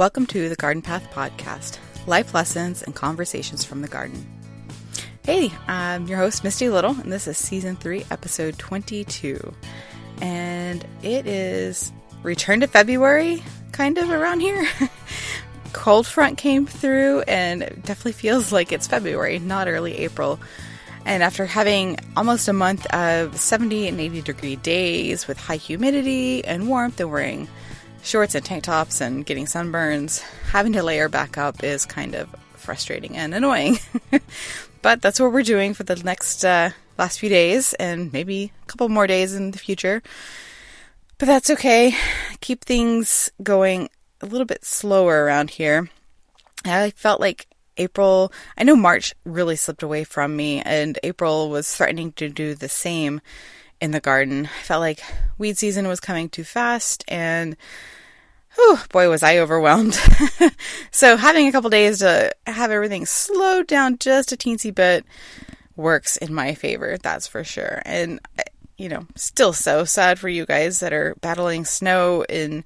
Welcome to the Garden Path Podcast life lessons and conversations from the garden. Hey, I'm your host, Misty Little, and this is season three, episode 22. And it is return to February, kind of around here. Cold front came through, and it definitely feels like it's February, not early April. And after having almost a month of 70 and 80 degree days with high humidity and warmth and wearing shorts and tank tops and getting sunburns, having to layer back up is kind of frustrating and annoying. but that's what we're doing for the next uh, last few days and maybe a couple more days in the future. But that's okay. Keep things going a little bit slower around here. I felt like April, I know March really slipped away from me, and April was threatening to do the same in the garden. I felt like weed season was coming too fast, and whew, boy, was I overwhelmed. so having a couple days to have everything slowed down just a teensy bit works in my favor, that's for sure. And, you know, still so sad for you guys that are battling snow in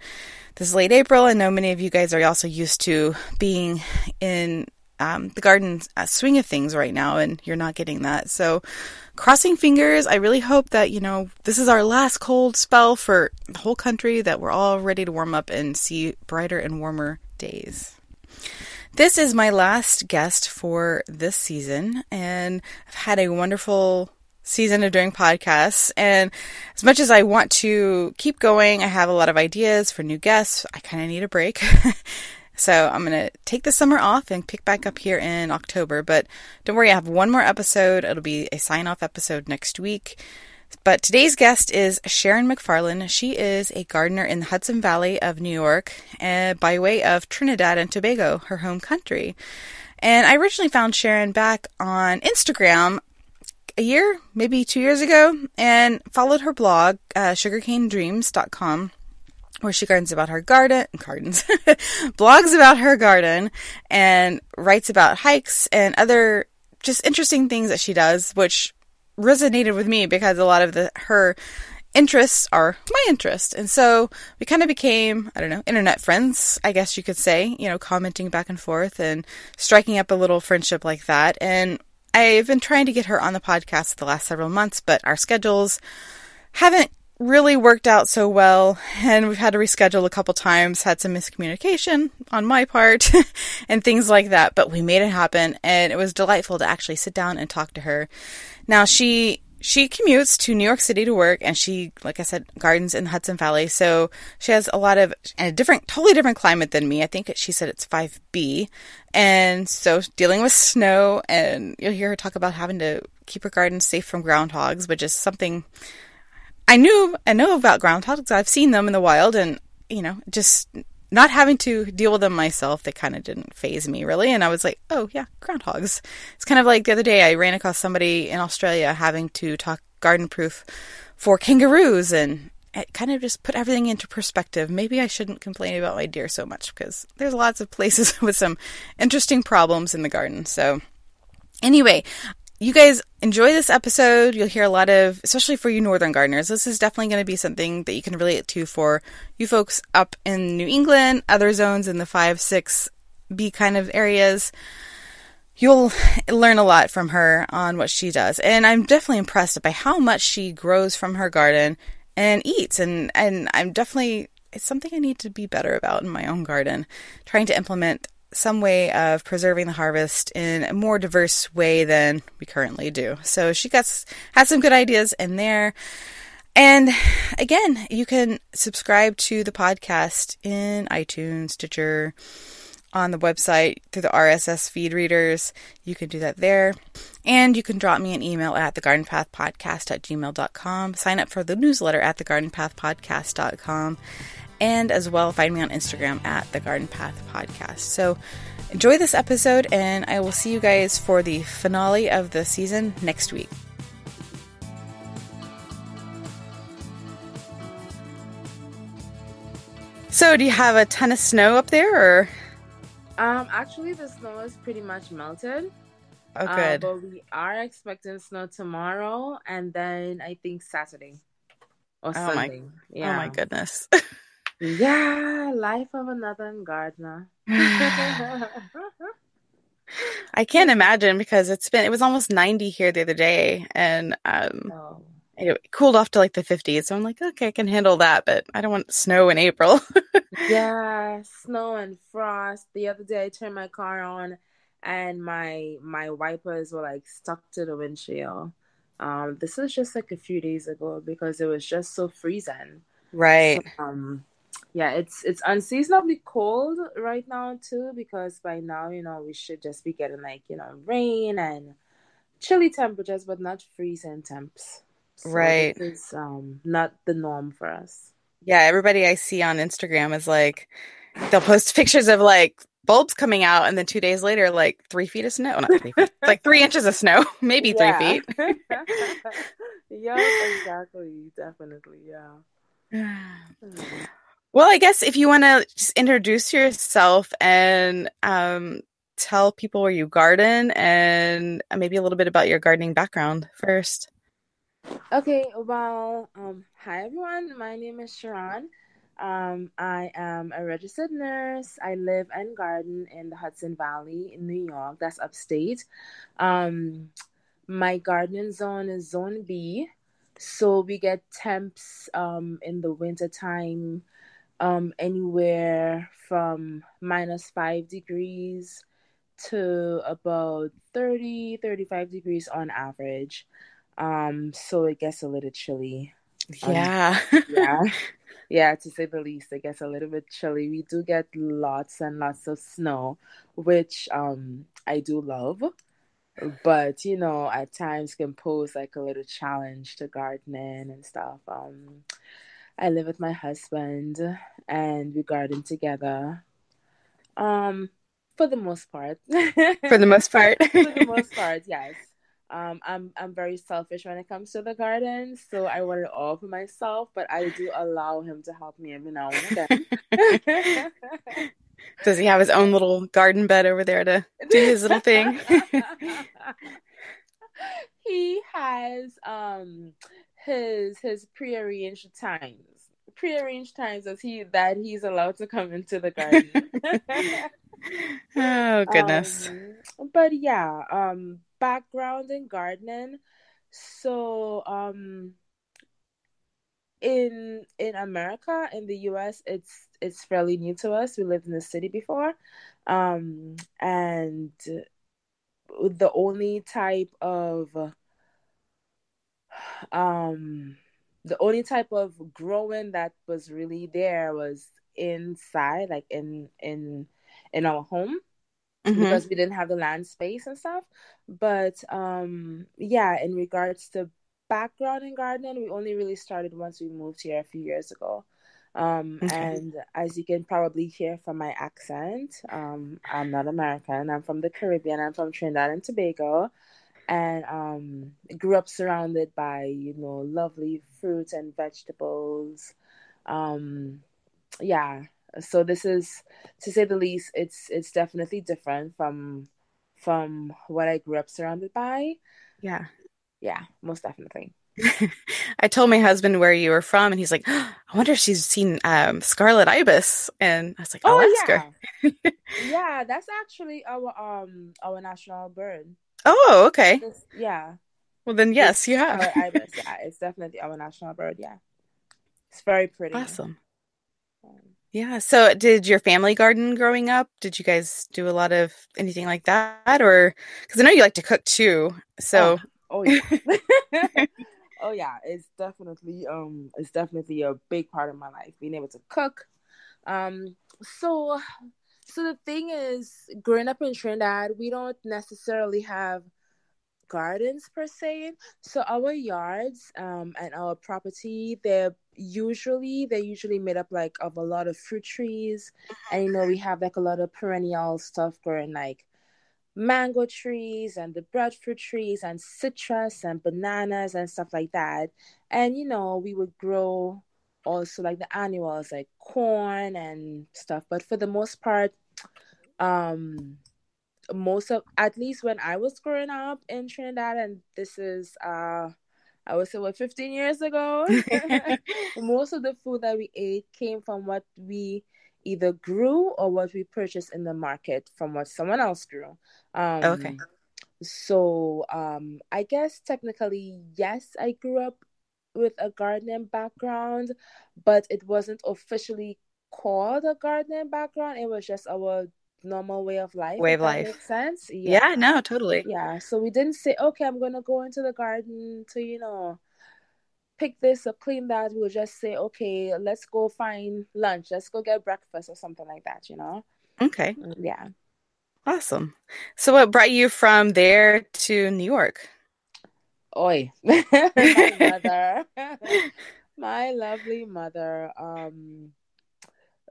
this late April. I know many of you guys are also used to being in um, the garden swing of things right now, and you're not getting that. So, crossing fingers. I really hope that, you know, this is our last cold spell for the whole country, that we're all ready to warm up and see brighter and warmer days. This is my last guest for this season, and I've had a wonderful season of doing podcasts. And as much as I want to keep going, I have a lot of ideas for new guests. I kind of need a break. So I'm going to take the summer off and pick back up here in October. But don't worry, I have one more episode. It'll be a sign off episode next week. But today's guest is Sheron McFarlane. She is a gardener in the Hudson Valley of New York uh, by way of Trinidad and Tobago, her home country. And I originally found Sheron back on Instagram a year, maybe two years ago, and followed her blog, uh, sugarcanedreams.com where she gardens about her garden, gardens, blogs about her garden, and writes about hikes and other just interesting things that she does, which resonated with me because a lot of the her interests are my interest. And so we kind of became, I don't know, internet friends, I guess you could say, you know, commenting back and forth and striking up a little friendship like that. And I've been trying to get her on the podcast the last several months, but our schedules haven't really worked out so well and we've had to reschedule a couple times had some miscommunication on my part and things like that but we made it happen and it was delightful to actually sit down and talk to her. Now she she commutes to New York City to work and she like I said gardens in the Hudson Valley so she has a lot of a different totally different climate than me. I think she said it's 5B and so dealing with snow and you'll hear her talk about having to keep her garden safe from groundhogs which is something I knew I know about groundhogs. I've seen them in the wild, and you know, just not having to deal with them myself, they kind of didn't phase me really. And I was like, oh yeah, groundhogs. It's kind of like the other day I ran across somebody in Australia having to talk garden proof for kangaroos, and it kind of just put everything into perspective. Maybe I shouldn't complain about my deer so much because there's lots of places with some interesting problems in the garden. So anyway, you guys enjoy this episode. You'll hear a lot of, especially for you northern gardeners, this is definitely going to be something that you can relate to for you folks up in New England, other zones in the 5, 6 B kind of areas. You'll learn a lot from her on what she does. And I'm definitely impressed by how much she grows from her garden and eats. And, and I'm definitely, it's something I need to be better about in my own garden, trying to implement some way of preserving the harvest in a more diverse way than we currently do. So she got had some good ideas in there. And again, you can subscribe to the podcast in iTunes, Stitcher, on the website through the RSS feed readers. You can do that there. And you can drop me an email at thegardenpathpodcast at gmail.com. Sign up for the newsletter at thegardenpathpodcast.com and as well find me on Instagram at the Garden Path Podcast. So enjoy this episode, and I will see you guys for the finale of the season next week. So, do you have a ton of snow up there, or? Um, actually, the snow is pretty much melted. Oh, uh, good. Uh, but we are expecting snow tomorrow, and then I think Saturday or oh Sunday. My, yeah. Oh my goodness. Yeah, life of another gardener. I can't imagine because it's been it was almost 90 here the other day and um oh. it cooled off to like the 50s. So I'm like, okay, I can handle that, but I don't want snow in April. yeah, snow and frost. The other day I turned my car on and my my wipers were like stuck to the windshield. Um this was just like a few days ago because it was just so freezing. Right. So, um yeah, it's it's unseasonably cold right now too because by now, you know, we should just be getting like, you know, rain and chilly temperatures but not freezing temps. So right. it's um not the norm for us. Yeah, everybody I see on Instagram is like they'll post pictures of like bulbs coming out and then two days later like three feet of snow. Not three feet, like three inches of snow, maybe three feet. yeah, exactly. Definitely, yeah. Well, I guess if you want to just introduce yourself and um, tell people where you garden and maybe a little bit about your gardening background first. Okay, well, um, hi everyone. My name is Sheron. Um, I am a registered nurse. I live and garden in the Hudson Valley in New York. That's upstate. Um, my gardening zone is Zone B. So we get temps um, in the winter time um, anywhere from minus five degrees to about 30, 35 degrees on average. Um, so it gets a little chilly. Yeah. Um, yeah. Yeah, to say the least, it gets a little bit chilly. We do get lots and lots of snow, which um I do love. But you know, at times can pose like a little challenge to gardening and stuff. Um I live with my husband and we garden together. Um, for the most part. for the most part. for the most part, yes. Um, I'm I'm very selfish when it comes to the garden, so I want it all for myself. But I do allow him to help me every now and again. Does he have his own little garden bed over there to do his little thing? he has um his his prearranged times prearranged times as he that he's allowed to come into the garden. oh goodness. Um, but yeah, um background in gardening. So um in in America, in the US, it's it's fairly new to us. We lived in the city before. Um and the only type of um the only type of growing that was really there was inside like in in in our home mm-hmm. because we didn't have the land space and stuff. But um yeah in regards to background in gardening we only really started once we moved here a few years ago. Um okay. and as you can probably hear from my accent um i'm not american. I'm from the caribbean. I'm from trinidad and tobago and um, grew up surrounded by you know lovely fruits and vegetables. Um, yeah, so this is to say the least. It's it's definitely different from from what I grew up surrounded by. Yeah, yeah, most definitely. I told my husband where you were from, and he's like, oh, "I wonder if she's seen um, scarlet ibis." And I was like, "Oh, ask yeah. her." yeah, that's actually our um our national bird. Oh, okay. It's, yeah. Well, then yes, you have. ibis. Yeah, it's definitely our national bird. Yeah, it's very pretty. Awesome. Yeah. So, did your family garden growing up? Did you guys do a lot of anything like that, or because I know you like to cook too? So. Oh, oh yeah. oh yeah. It's definitely um. It's definitely a big part of my life. Being able to cook. Um. So so the thing is, growing up in Trinidad, we don't necessarily have gardens per se. So our yards um, and our property, they're usually they're usually made up like of a lot of fruit trees, and you know we have like a lot of perennial stuff growing like mango trees and the breadfruit trees and citrus and bananas and stuff like that. And you know we would grow also like the annuals like corn and stuff but for the most part um most of at least when i was growing up in trinidad and this is uh I would say what 15 years ago. Most of the food that we ate came from what we either grew or what we purchased in the market from what someone else grew. Um, okay. So um, I guess technically, yes, I grew up with a gardening background, but it wasn't officially called a gardening background. It was just our normal way of life. Way of life. Makes sense. Yeah. yeah. No. Totally. Yeah. So we didn't say, okay, I'm gonna go into the garden to you know pick this or clean that. We'll just say, okay, let's go find lunch. Let's go get breakfast or something like that. You know. Okay. Mm, yeah. Awesome. So, what brought you from there to New York? Oi, my mother, my lovely mother. Um,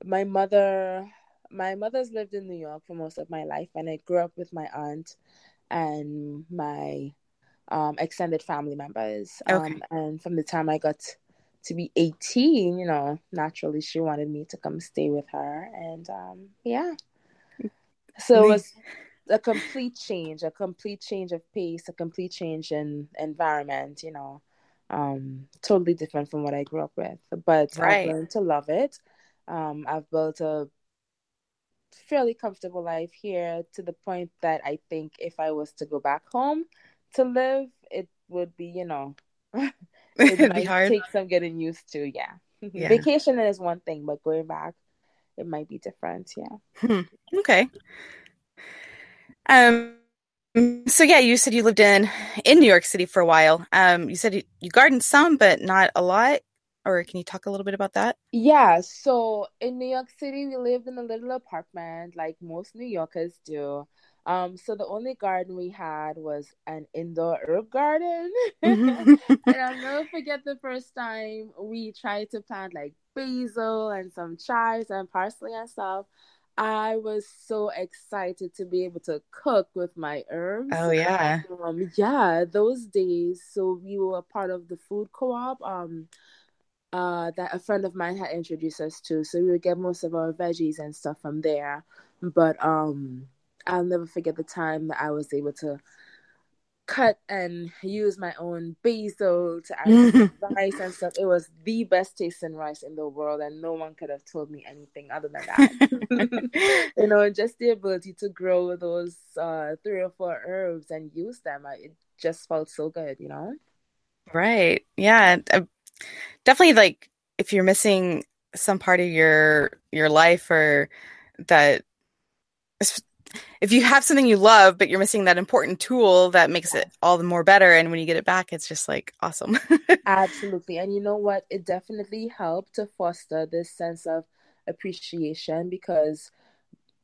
my mother my mother's lived in New York for most of my life, and I grew up with my aunt and my um, extended family members. Okay. Um, and from the time I got to be 18, you know, naturally she wanted me to come stay with her. And um, yeah. So it was a complete change, a complete change of pace, a complete change in environment, you know. Um, totally different from what I grew up with. But right. I've learned to love it. Um, I've built a fairly comfortable life here to the point that I think if I was to go back home to live, it would be, you know, it might hard. take some getting used to. Yeah. Yeah. Vacation is one thing, but going back, it might be different. Yeah. Hmm. Okay. Um. So yeah, you said you lived in in New York City for a while. Um. You said you, you gardened some, but not a lot or can you talk a little bit about that? Yeah, so in New York City, we lived in a little apartment like most New Yorkers do. Um, so the only garden we had was an indoor herb garden. Mm-hmm. and I'll never forget the first time we tried to plant like basil and some chives and parsley and stuff. I was so excited to be able to cook with my herbs. Oh yeah. Um, yeah, those days. So we were part of the food co-op. Um, uh, that a friend of mine had introduced us to. So we would get most of our veggies and stuff from there. But um, I'll never forget the time that I was able to cut and use my own basil to add to rice and stuff. It was the best tasting rice in the world, and no one could have told me anything other than that. you know, just the ability to grow those uh, three or four herbs and use them, I, it just felt so good, you know? Right. Yeah definitely like if you're missing some part of your your life or that if you have something you love but you're missing that important tool that makes it all the more better and when you get it back it's just like awesome. Absolutely and you know what? It definitely helped to foster this sense of appreciation because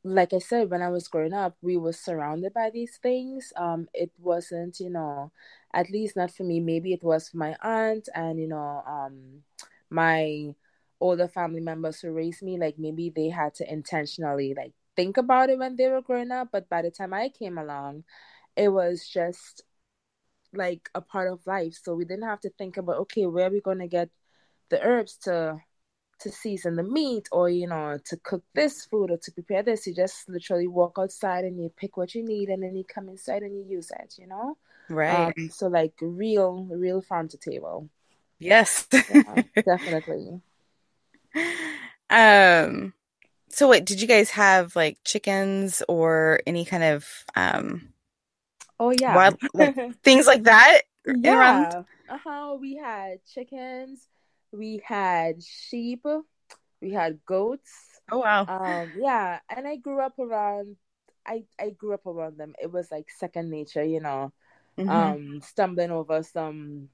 like i said when i was growing up we were surrounded by these things. Um it wasn't you know at least not for me maybe it was for my aunt and you know um my older family members who raised me like maybe they had to intentionally like think about it when they were growing up but by the time i came along it was just like a part of life. So we didn't have to think about okay where are we going to get the herbs to to season the meat or you know to cook this food or to prepare this you just literally walk outside and you pick what you need and then you come inside and you use it you know Right. Um, so like real, real farm to table. Yes. yeah, definitely. Um so wait, did you guys have like chickens or any kind of um Oh yeah. Wild, like, things like that yeah. around? Uh-huh. We had chickens, we had sheep, we had goats. Oh wow. Um yeah, and I grew up around I I grew up around them. It was like second nature, you know mm-hmm. um, stumbling over some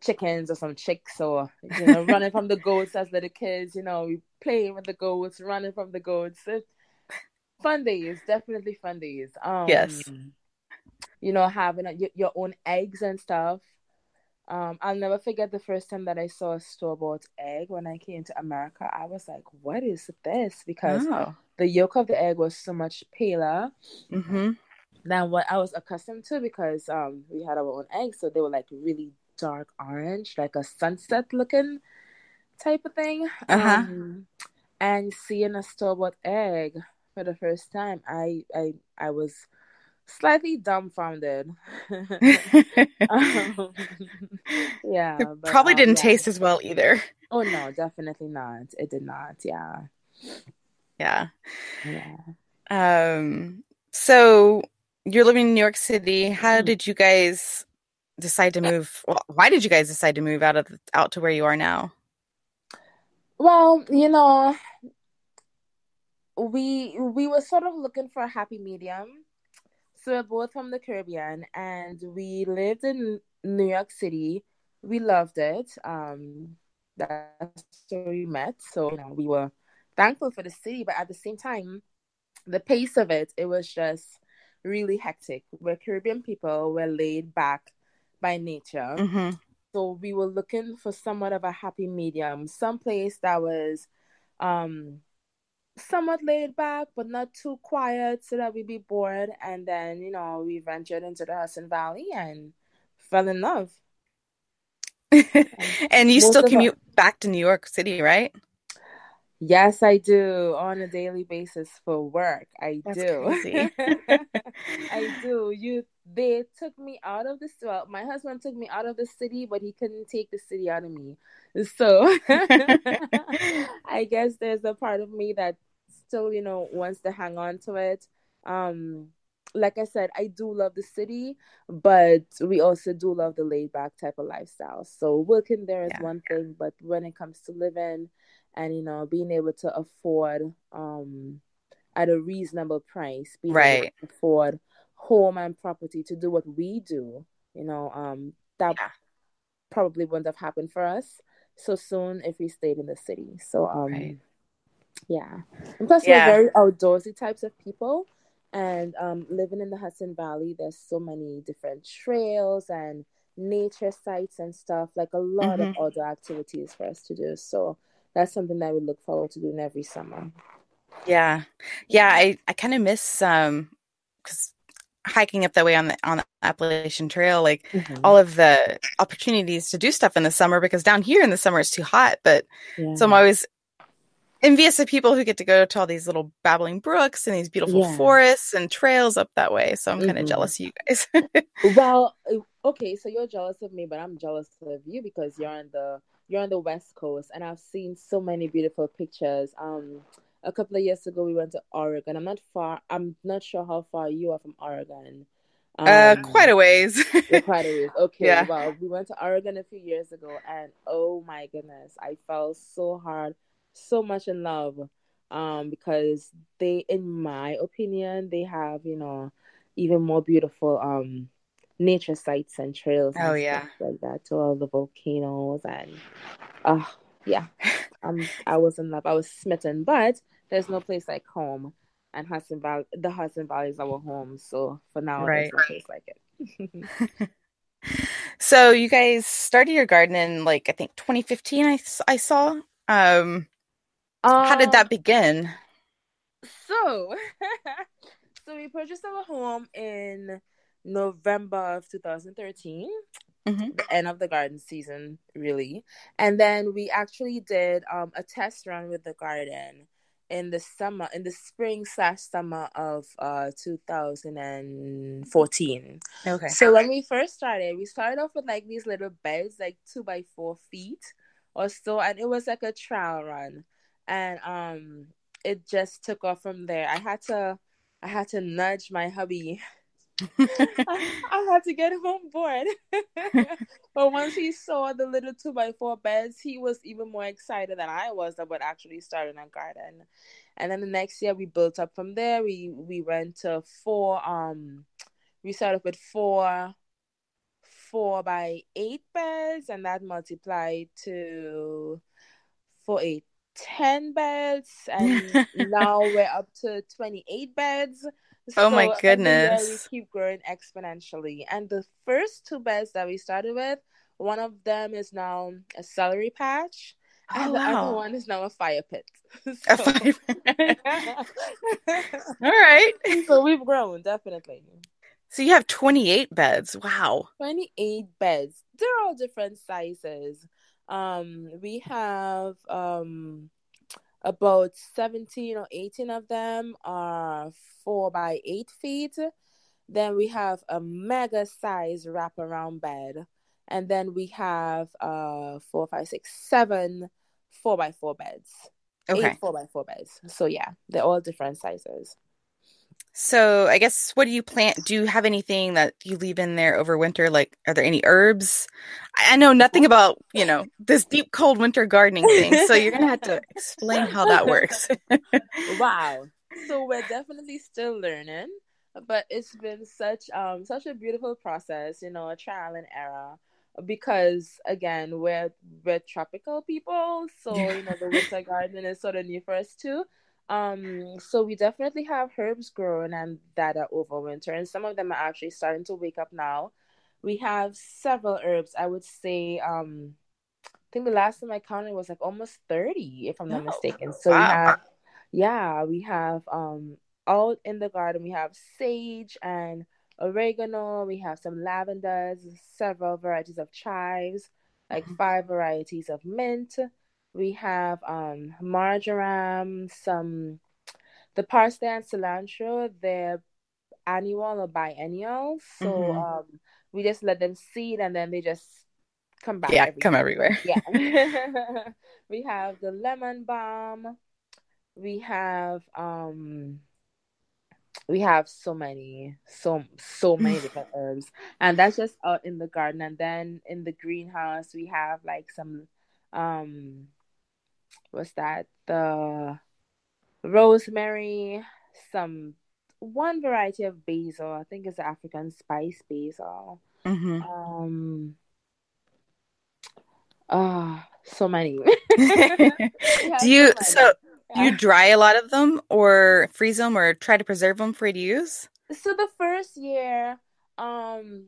chickens or some chicks or you know running from the goats as little kids you know we playing with the goats running from the goats it's fun days definitely fun days um yes you know having a, your own eggs and stuff um i'll never forget the first time that i saw a store-bought egg when i came to america i was like what is this because the yolk of the egg was so much paler mm-hmm than what I was accustomed to because um we had our own eggs, so they were like really dark orange, like a sunset looking type of thing. Uh-huh. Um, and seeing a store bought egg for the first time, I I I was slightly dumbfounded. um, yeah, it but, probably um, didn't yeah. taste as well either. Oh no, definitely not. It did not. Yeah, Yeah. yeah. Um. So you're living in New York City. How Mhm. did you guys decide to move? Well, why did you guys decide to move out of out to where you are now? Well, you know, we we were sort of looking for a happy medium. So we're both from the Caribbean, and we lived in New York City. We loved it. Um, that's where we met. So you know, we were thankful for the city, but at the same time, the pace of it, it was just really hectic. We're Caribbean people. We're laid back by nature. hmm So we were looking for somewhat of a happy medium, some place that was um somewhat laid back but not too quiet so that we'd be bored. And then, you know, we ventured into the Hudson Valley and fell in love. and you still of our- commute back to New York City, right? Yes, I do on a daily basis for work. I That's do. I do. You they took me out of the well, my husband took me out of the city, but he couldn't take the city out of me. So I guess there's a part of me that still, you know, wants to hang on to it. Um like I said, I do love the city, but we also do love the laid back type of lifestyle. So working there is Yeah. one thing, but when it comes to living and you know being able to afford um at a reasonable price, being able Right. to afford home and property to do what we do, you know, um that Yeah. probably wouldn't have happened for us so soon if we stayed in the city. So um Right. Yeah. And plus Yeah. we're very outdoorsy types of people. And um living in the Hudson Valley, there's so many different trails and nature sites and stuff, like a lot of Mhm. outdoor activities for us to do. So that's something that we look forward to doing every summer. Yeah. Yeah, I, I kind of miss um because hiking up that way on the on the Appalachian Trail, like Mhm. all of the opportunities to do stuff in the summer because down here in the summer it's too hot. But Yeah. so I'm always envious of people who get to go to all these little babbling brooks and these beautiful Yeah. forests and trails up that way. So I'm kind of Mhm. jealous of you guys. Well, uh, okay, so you're jealous of me, but I'm jealous of you because you're on the you're on the West Coast, and I've seen so many beautiful pictures. Um, a couple of years ago, we went to Oregon. I'm not far. I'm not sure how far you are from Oregon. uh, Um, quite a ways. quite a ways. Okay, Yeah. well, we went to Oregon a few years ago, and oh my goodness, I fell so hard, so much in love. Um, because they, in my opinion, they have you know even more beautiful um nature sites and trails and Oh, yeah. like that to all the volcanoes and uh yeah um I was in love I was smitten but there's no place like home and Hudson Valley the Hudson Valley is our home so for now Right. there's no place like it So you guys started your garden in like I think 2015. I I saw. Um, how did Um, that begin? So, so we purchased our home in November of 2013, Mhm. the end of the garden season, really. And then we actually did um, a test run with the garden in the summer, in the spring slash summer of uh 2014. Okay. So when we first started, we started off with like these little beds, like two by four feet or so, and it was like a trial run, and um, it just took off from there. I had to, I had to nudge my hubby. I, I had to get him on board. but once he saw the little two by four beds, he was even more excited than I was about actually starting a garden. And then the next year we built up from there. We we went to four um we started with four four by eight beds and that multiplied to four eight ten beds and now we're up to 28 beds Oh my year goodness. we keep growing exponentially and the first two beds that we started with one of them is now a celery patch oh, and Oh the other one is now a fire pit A so fire- All right. so we've grown definitely So you have 28 beds. Wow. 28 beds. They're all different sizes. Um, we have um about 17 or 18 of them are four by eight feet. Then we have a mega size wraparound bed. And then we have uh four, five, six, seven four by four beds. Okay. Eight four by four beds. So yeah, they're all different sizes. So I guess what do you plant? Do you have anything that you leave in there over winter? Like, are there any herbs? I know nothing about you know this deep cold winter gardening thing, so you're gonna have to explain how that works. wow. So we're definitely still learning, but it's been such um such a beautiful process. You know, a trial and error because again we're we're tropical people so you know the winter garden is sort of new for us too um, so we definitely have herbs growing and that are over winter, and some of them are actually starting to wake up now. We have several herbs. I would say, um, I think the last time I counted was like almost thirty, if I'm not oh, mistaken. So wow. we have, yeah, we have um out in the garden. We have sage and oregano. We have some lavenders, several varieties of chives, like mm-hmm. five varieties of mint we have um, marjoram, some the parsley and cilantro. They're annual or biennial, so mm-hmm. um, we just let them seed and then they just come back. Yeah, everywhere. come everywhere. Yeah. we have the lemon balm. We have um we have so many so so many different herbs and that's just out in the garden and then in the greenhouse we have like some um was that the rosemary, some one variety of basil. I think it's African spice basil. Mm-hmm. Um. Ah, uh, so many. Do you so, so yeah. you dry a lot of them, or freeze them, or try to preserve them for you to use? So the first year, um,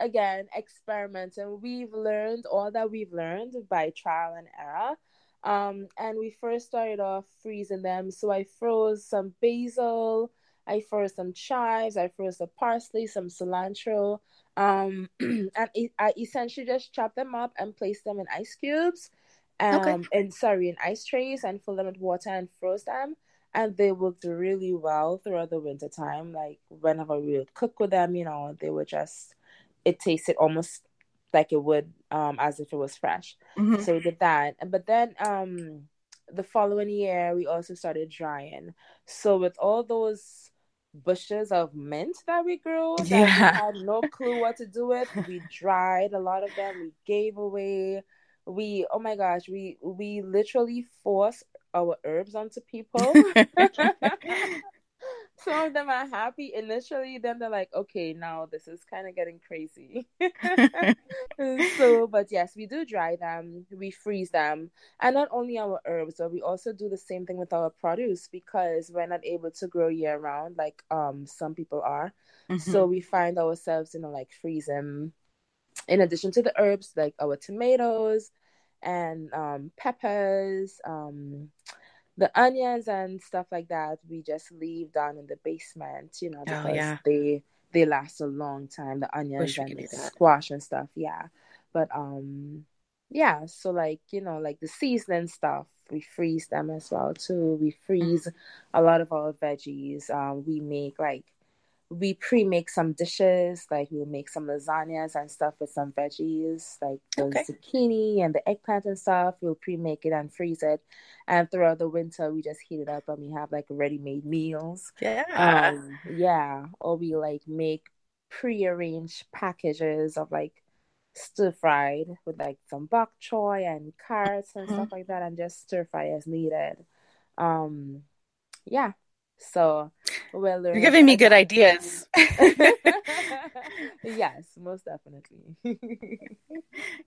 again, experimenting. We've learned all that we've learned by trial and error. Um, and we first started off freezing them. So I froze some basil, I froze some chives, I froze the parsley, some cilantro. Um, and I essentially just chopped them up and placed them in ice cubes. Um, okay. and sorry, in ice trays and filled them with water and froze them. And they worked really well throughout the winter time. Like whenever we would cook with them, you know, they were just it tasted almost like it would um as if it was fresh. Mm-hmm. So we did that. But then um the following year we also started drying. So with all those bushes of mint that we grew that yeah. we had no clue what to do with, we dried a lot of them, we gave away. We oh my gosh, we we literally forced our herbs onto people. some of them are happy initially then they're like okay now this is kind of getting crazy. So but yes we do dry them we freeze them and not only our herbs but we also do the same thing with our produce because we're not able to grow year round like um some people are. Mm-hmm. so we find ourselves you know like freezing. In addition to the herbs like our tomatoes and um peppers um the onions and stuff like that we just leave down in the basement you know oh, because oh, yeah. they they last a long time the onions and the squash and stuff yeah but um yeah so like you know like the seasoning stuff we freeze them as well too we freeze mm-hmm. a lot of our veggies um we make like we pre-make some dishes like we'll make some lasagnas and stuff with some veggies like the okay. zucchini and the eggplant and stuff. We'll pre-make it and freeze it. And throughout the winter we just heat it up and we have like ready-made meals. Yeah. Um, yeah or we like make pre-arranged packages of like stir fried with like some bok choy and carrots and mm-hmm. stuff like that and just stir fry as needed. Um yeah so well you're giving me good ideas yes most definitely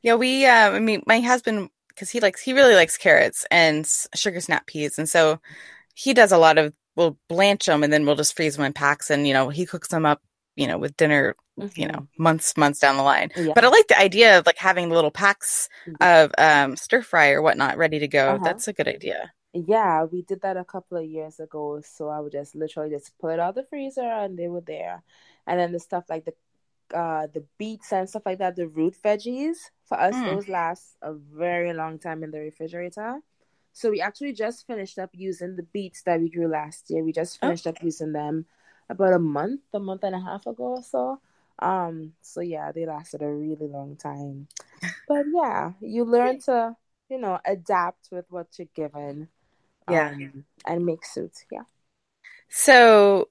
yeah we uh, i mean my husband because he likes he really likes carrots and sugar snap peas and so he does a lot of we'll blanch them and then we'll just freeze them in packs and you know he cooks them up you know with dinner mm-hmm. you know months months down the line yeah. but i like the idea of like having little packs mm-hmm. of um stir fry or whatnot ready to go uh-huh. that's a good idea yeah, we did that a couple of years ago. So I would just literally just pull it out the freezer and they were there. And then the stuff like the uh the beets and stuff like that, the root veggies, for us mm. those last a very long time in the refrigerator. So we actually just finished up using the beets that we grew last year. We just oh. finished oh. up using them about a month, a month and a half ago or so. Um, so yeah, they lasted a really long time. But yeah, you learn to, you know, adapt with what you're given. Yeah. Um, and make suits. Yeah. So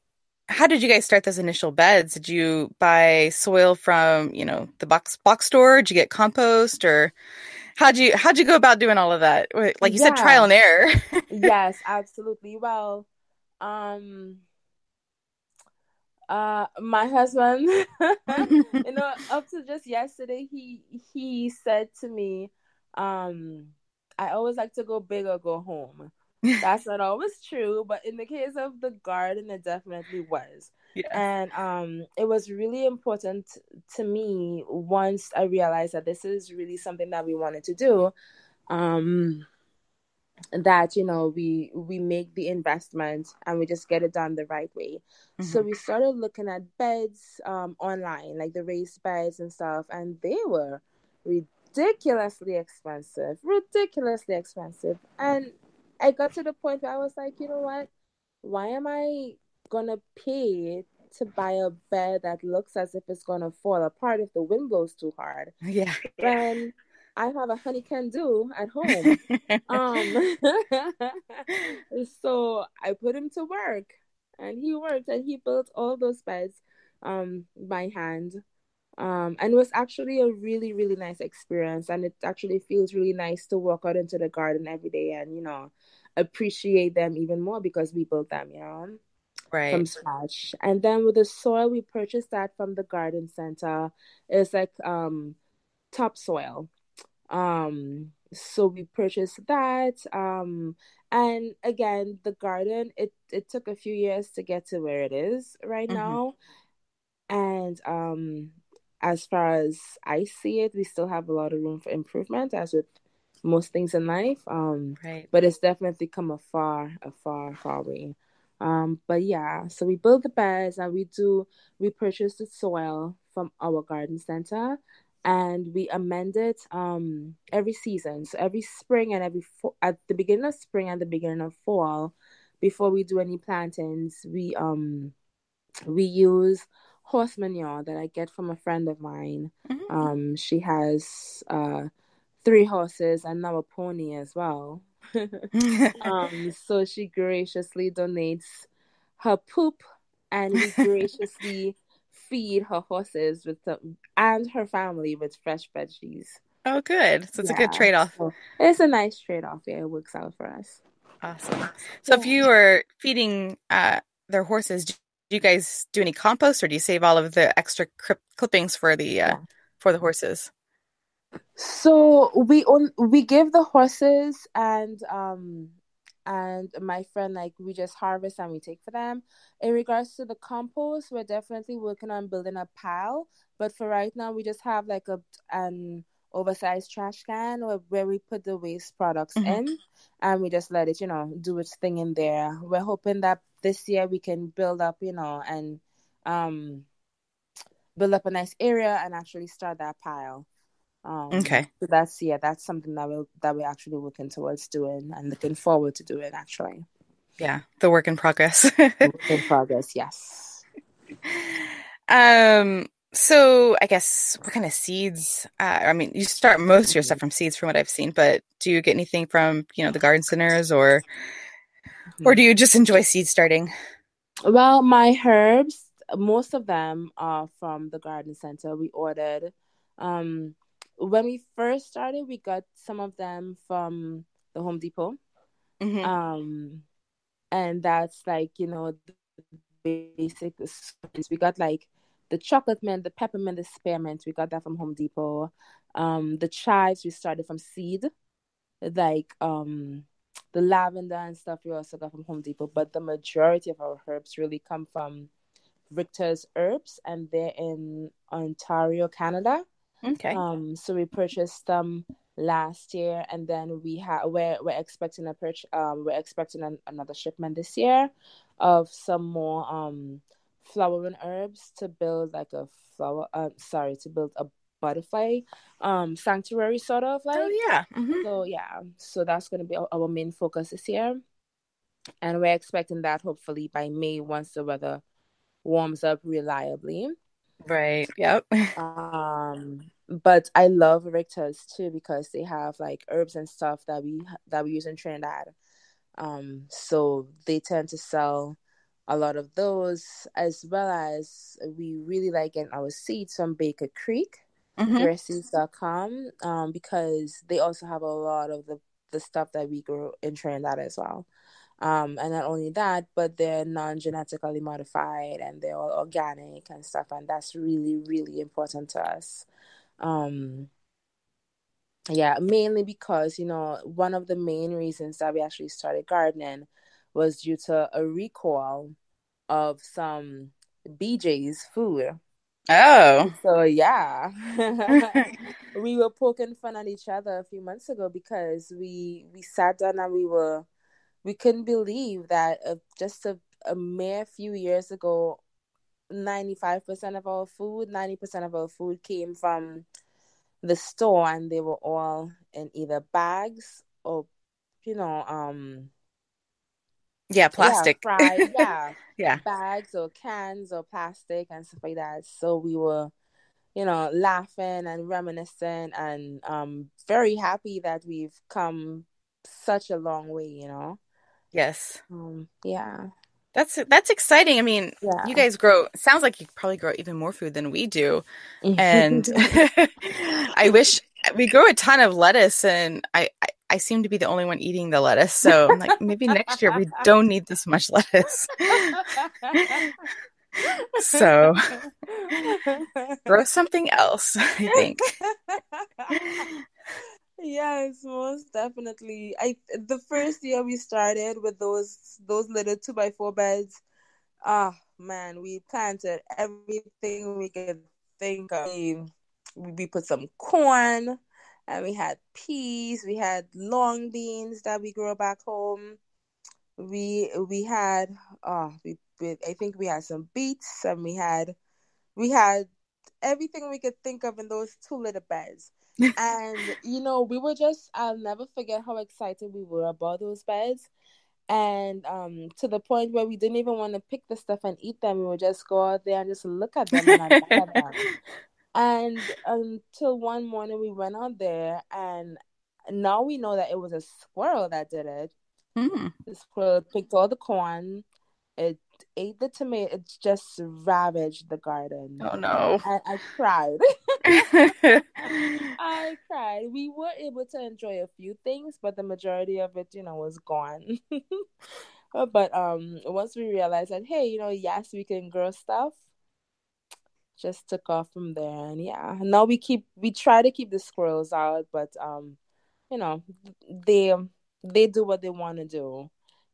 how did you guys start those initial beds? Did you buy soil from, you know, the box box store? Did you get compost or how'd you how'd you go about doing all of that? Like you yeah. said, trial and error. yes, absolutely. Well, um uh my husband you know up to just yesterday he he said to me um i always like to go big or go home that's not always true but in the case of the garden it definitely was yes. and um it was really important to me once i realized that this is really something that we wanted to do um that you know we we make the investment and we just get it done the right way mm-hmm. so we started looking at beds um online like the raised beds and stuff and they were ridiculously expensive ridiculously expensive and i got to the point where i was like you know what why am i gonna pay to buy a bed that looks as if it's gonna fall apart if the wind blows too hard yeah and I have a honey can do at home. um, so I put him to work and he worked and he built all those beds um, by hand. Um, and it was actually a really, really nice experience. And it actually feels really nice to walk out into the garden every day and, you know, appreciate them even more because we built them, you know, right. from scratch. And then with the soil, we purchased that from the garden center. It's like um, topsoil um so we purchased that um and again the garden it it took a few years to get to where it is right mm-hmm. now and um as far as i see it we still have a lot of room for improvement as with most things in life um right. but it's definitely come a far a far far way. Um but yeah so we build the beds and we do we purchase the soil from our garden center and we amend it um every season. So every spring and every fo- at the beginning of spring and the beginning of fall before we do any plantings we um we use horse manure that i get from a friend of mine mm-hmm. um she has uh three horses and now a pony as well um so she graciously donates her poop and we graciously feed her horses with some, and her family with fresh veggies. Oh, good. So it's yeah. a good trade off. So it's a nice trade off. Yeah, it works out for us. Awesome. So, yeah. if you are feeding uh, their horses, do you guys do any compost, or do you save all of the extra clippings for the uh, for the horses? So we on we give the horses and um and my friend like we just harvest and we take for them in regards to the compost we're definitely working on building a pile but for right now we just have like a an oversized trash can where, where we put the waste products mm-hmm. in and we just let it you know do its thing in there we're hoping that this year we can build up you know and um build up a nice area and actually start that pile um, okay. So that's yeah, that's something that we that we're actually working towards doing and looking forward to doing actually. Yeah, the work in progress. work in progress, yes. Um. So I guess what kind of seeds? Uh, I mean, you start most of your stuff from seeds, from what I've seen. But do you get anything from you know the garden centers, or or do you just enjoy seed starting? Well, my herbs, most of them are from the garden center. We ordered. Um, when we first started, we got some of them from the Home Depot. Mm-hmm. Um, and that's like, you know, the basic we got like the chocolate mint, the peppermint, the spearmint, we got that from Home Depot. Um, the chives we started from seed, like um the lavender and stuff we also got from Home Depot. But the majority of our herbs really come from Richter's Herbs, and they're in Ontario, Canada. Okay. Um, so we purchased them last year, and then we have we're we're expecting a purchase. Um, we're expecting an, another shipment this year of some more um flowering herbs to build like a flower. Uh, sorry, to build a butterfly um sanctuary sort of like. Oh yeah. Mm-hmm. So yeah, so that's gonna be our, our main focus this year, and we're expecting that hopefully by May once the weather warms up reliably. Right. Yep. Um, but I love Richter's too because they have like herbs and stuff that we that we use in Trinidad. Um, so they tend to sell a lot of those, as well as we really like getting our seeds from Baker Creek, mm um, because they also have a lot of the, the stuff that we grow in Trinidad as well. Um, and not only that, but they're non genetically modified and they're all organic and stuff. And that's really, really important to us. Um, yeah, mainly because, you know, one of the main reasons that we actually started gardening was due to a recall of some BJ's food. Oh. So yeah. we were poking fun at each other a few months ago because we we sat down and we were we couldn't believe that uh, just a, a mere few years ago 95% of our food 90% of our food came from the store and they were all in either bags or you know um yeah plastic yeah, fried, yeah yeah bags or cans or plastic and stuff like that so we were you know laughing and reminiscing and um very happy that we've come such a long way you know yes um yeah that's that's exciting. I mean, yeah. you guys grow. Sounds like you probably grow even more food than we do, and I wish we grow a ton of lettuce, and I, I, I seem to be the only one eating the lettuce. So I'm like, maybe next year we don't need this much lettuce. so grow something else. I think. Yes, most definitely. I the first year we started with those those little two by four beds. Ah oh, man, we planted everything we could think of. We, we put some corn, and we had peas. We had long beans that we grow back home. We we had oh we, we I think we had some beets and we had we had everything we could think of in those two little beds and you know, we were just I'll never forget how excited we were about those beds. And um to the point where we didn't even want to pick the stuff and eat them. We would just go out there and just look at them and admire them. And until one morning we went out there and now we know that it was a squirrel that did it. Mm. The squirrel picked all the corn. It ate the tomato. It just ravaged the garden. Oh no! I cried. I cried. We were able to enjoy a few things, but the majority of it, you know, was gone. but um, once we realized that, hey, you know, yes, we can grow stuff. Just took off from there, and yeah, now we keep we try to keep the squirrels out, but um, you know, they they do what they want to do